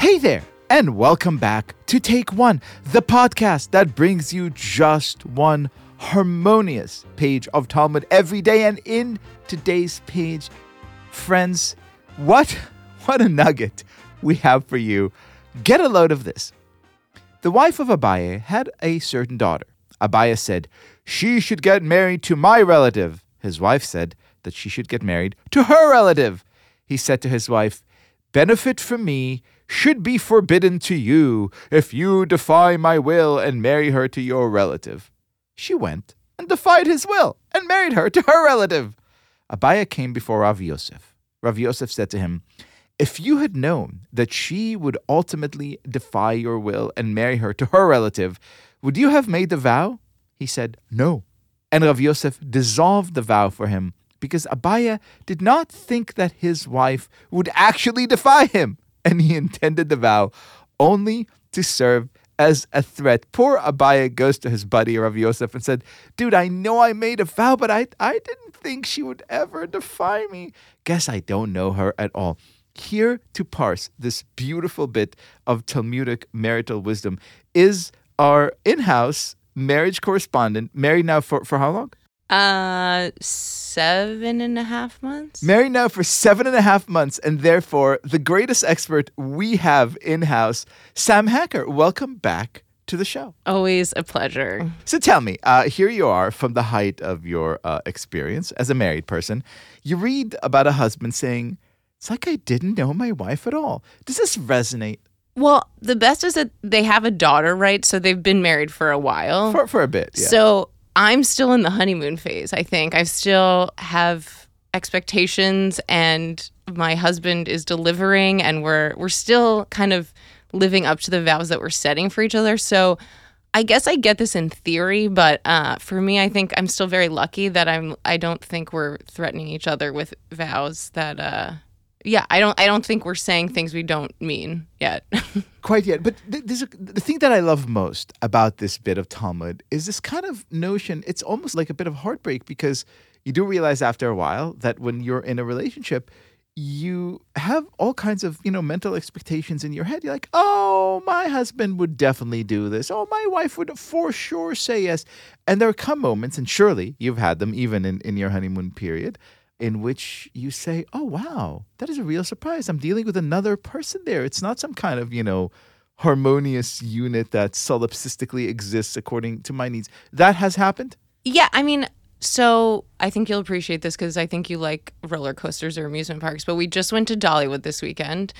Hey there, and welcome back to Take One, the podcast that brings you just one harmonious page of Talmud every day. And in today's page, friends, what what a nugget we have for you. Get a load of this. The wife of Abaye had a certain daughter. Abaye said, She should get married to my relative. His wife said that she should get married to her relative. He said to his wife, Benefit from me should be forbidden to you if you defy my will and marry her to your relative. She went and defied his will and married her to her relative. Abaye came before Rav Yosef. Rav Yosef said to him, If you had known that she would ultimately defy your will and marry her to her relative, would you have made the vow? He said, No. And Rav Yosef dissolved the vow for him because Abaye did not think that his wife would actually defy him and he intended the vow only to serve as a threat. Poor Abaye goes to his buddy Rav Yosef and said, Dude, I know I made a vow, but I, I didn't think she would ever defy me. Guess I don't know her at all. Here to parse this beautiful bit of Talmudic marital wisdom is our in house marriage correspondent, married now for, for how long? Uh, seven and a half months. Married now for seven and a half months, and therefore the greatest expert we have in house, Sam Hacker. Welcome back to the show. Always a pleasure. So tell me, uh, here you are from the height of your uh, experience as a married person. You read about a husband saying, It's like I didn't know my wife at all. Does this resonate? Well, the best is that they have a daughter, right? So they've been married for a while. For, for a bit. Yeah. So I'm still in the honeymoon phase, I think. I still have expectations and my husband is delivering and we're we're still kind of living up to the vows that we're setting for each other. So I guess I get this in theory, but uh, for me, I think I'm still very lucky that I'm. I don't think we're threatening each other with vows that. Uh, yeah, I don't. I don't think we're saying things we don't mean yet. Quite yet, but th- a, the thing that I love most about this bit of Talmud is this kind of notion. It's almost like a bit of heartbreak because you do realize after a while that when you're in a relationship, you have all kinds of you know mental expectations in your head. You're like, oh, my husband would definitely do this. Oh, my wife would for sure say yes. And there come moments, and surely you've had them even in, in your honeymoon period, in which you say, oh, wow, that is a real surprise. I'm dealing with another person there. It's not some kind of, you know, harmonious unit that solipsistically exists according to my needs. That has happened. yeah, I mean, so I think you'll appreciate this because I think you like roller coasters or amusement parks. But we just went to Dollywood this weekend.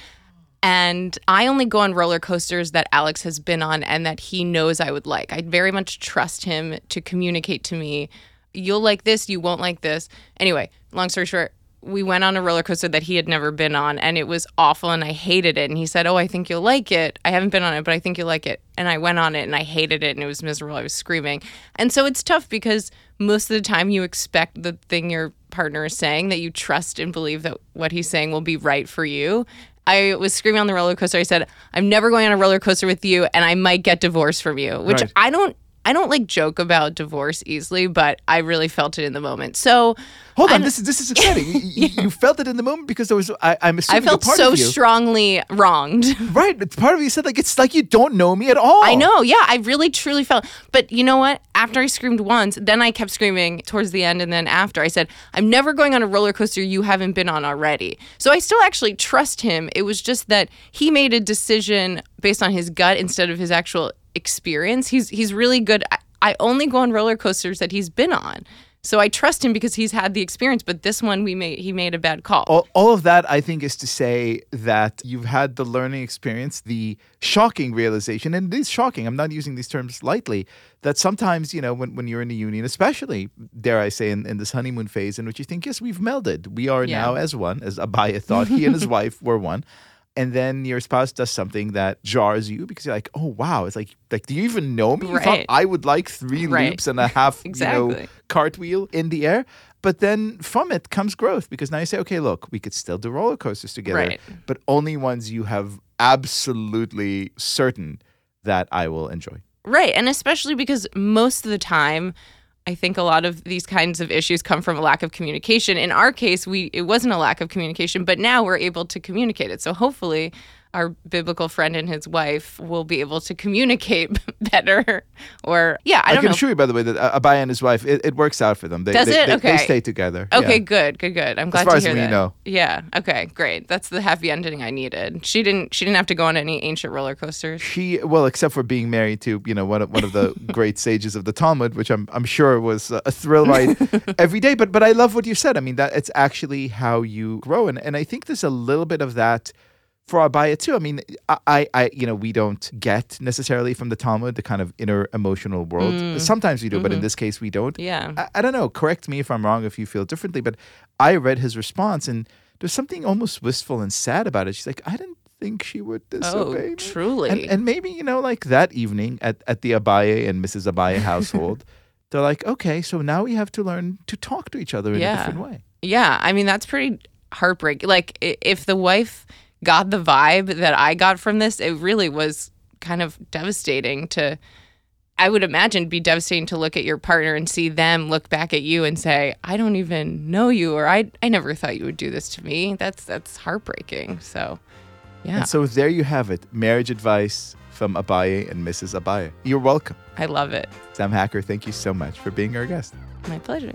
And I only go on roller coasters that Alex has been on and that he knows I would like. I very much trust him to communicate to me, you'll like this, you won't like this. Anyway, long story short, we went on a roller coaster that he had never been on and it was awful and I hated it. And he said, Oh, I think you'll like it. I haven't been on it, but I think you'll like it. And I went on it and I hated it and it was miserable. I was screaming. And so it's tough because most of the time you expect the thing your partner is saying that you trust and believe that what he's saying will be right for you. I was screaming on the roller coaster. I said, I'm never going on a roller coaster with you and I might get divorced from you, which Right. I don't. I don't like joke about divorce easily, but I really felt it in the moment. So Hold on, I'm- this is this is exciting. You, you, felt it in the moment because there was. I, I'm I felt so of you, strongly wronged. right? But part of you said like it's like you don't know me at all. I know, yeah, I really truly felt. But you know what? After I screamed once, then I kept screaming towards the end, and then after I said, "I'm never going on a roller coaster you haven't been on already." So I still actually trust him. It was just that he made a decision based on his gut instead of his actual experience. He's he's really good. I, I only go on roller coasters that he's been on. So I trust him because he's had the experience, but this one we made he made a bad call. All, all of that, I think, is to say that you've had the learning experience, the shocking realization, and it is shocking. I'm not using these terms lightly. That sometimes, you know, when, when you're in a union, especially, dare I say, in, in this honeymoon phase, in which you think, yes, we've melded. We are Yeah. now as one, as Abaye thought. He and his wife were one. And then your spouse does something that jars you because you're like, oh wow, it's like like do you even know me? You thought I would like three Right. loops and a half, you know, Exactly. cartwheel in the air. But then from it comes growth because now you say, okay, look, we could still do roller coasters together, Right. but only ones you have absolutely certain that I will enjoy. Right. And especially because most of the time, I think a lot of these kinds of issues come from a lack of communication. In our case, we it wasn't a lack of communication, but now we're able to communicate it. So hopefully, our biblical friend and his wife will be able to communicate better. Or yeah, I I, can know. assure you, by the way, that Abaye and his wife, it, it works out for them. They, Does they, it? They, they stay together. Okay, Yeah. good, good, good. I'm glad far to as hear we that. know. Yeah. Okay, great. That's the happy ending I needed. She didn't. She didn't have to go on any ancient roller coasters. She well, except for being married to you know one of one of the great sages of the Talmud, which I'm I'm sure was a a thrill ride every day. But but I love what you said. I mean that it's actually how you grow, and and I think there's a little bit of that for Abaye too. I mean, I, I, I you know we don't get necessarily from the Talmud the kind of inner emotional world. Mm. Sometimes we do, but in mm-hmm. this case we don't. Yeah. I, I don't know. Correct me if I'm wrong. If you feel differently, but I read his response and there's something almost wistful and sad about it. She's like, I didn't think she would disobey oh, me. Oh, truly. And, and maybe you know, like that evening at at the Abaye and Mrs. Abaye household, they're like, okay, so now we have to learn to talk to each other in Yeah. a different way. Yeah, I mean that's pretty heartbreaking. Like if the wife got the vibe that I got from this, it really was kind of devastating to I would imagine be devastating to look at your partner and see them look back at you and say, "I don't even know you," or "I I never thought you would do this to me." That's that's heartbreaking. So, yeah, And so there you have it, marriage advice from Abaye and Mrs. Abaye. You're welcome. I love it. Sam Hacker, thank you so much for being our guest. My pleasure.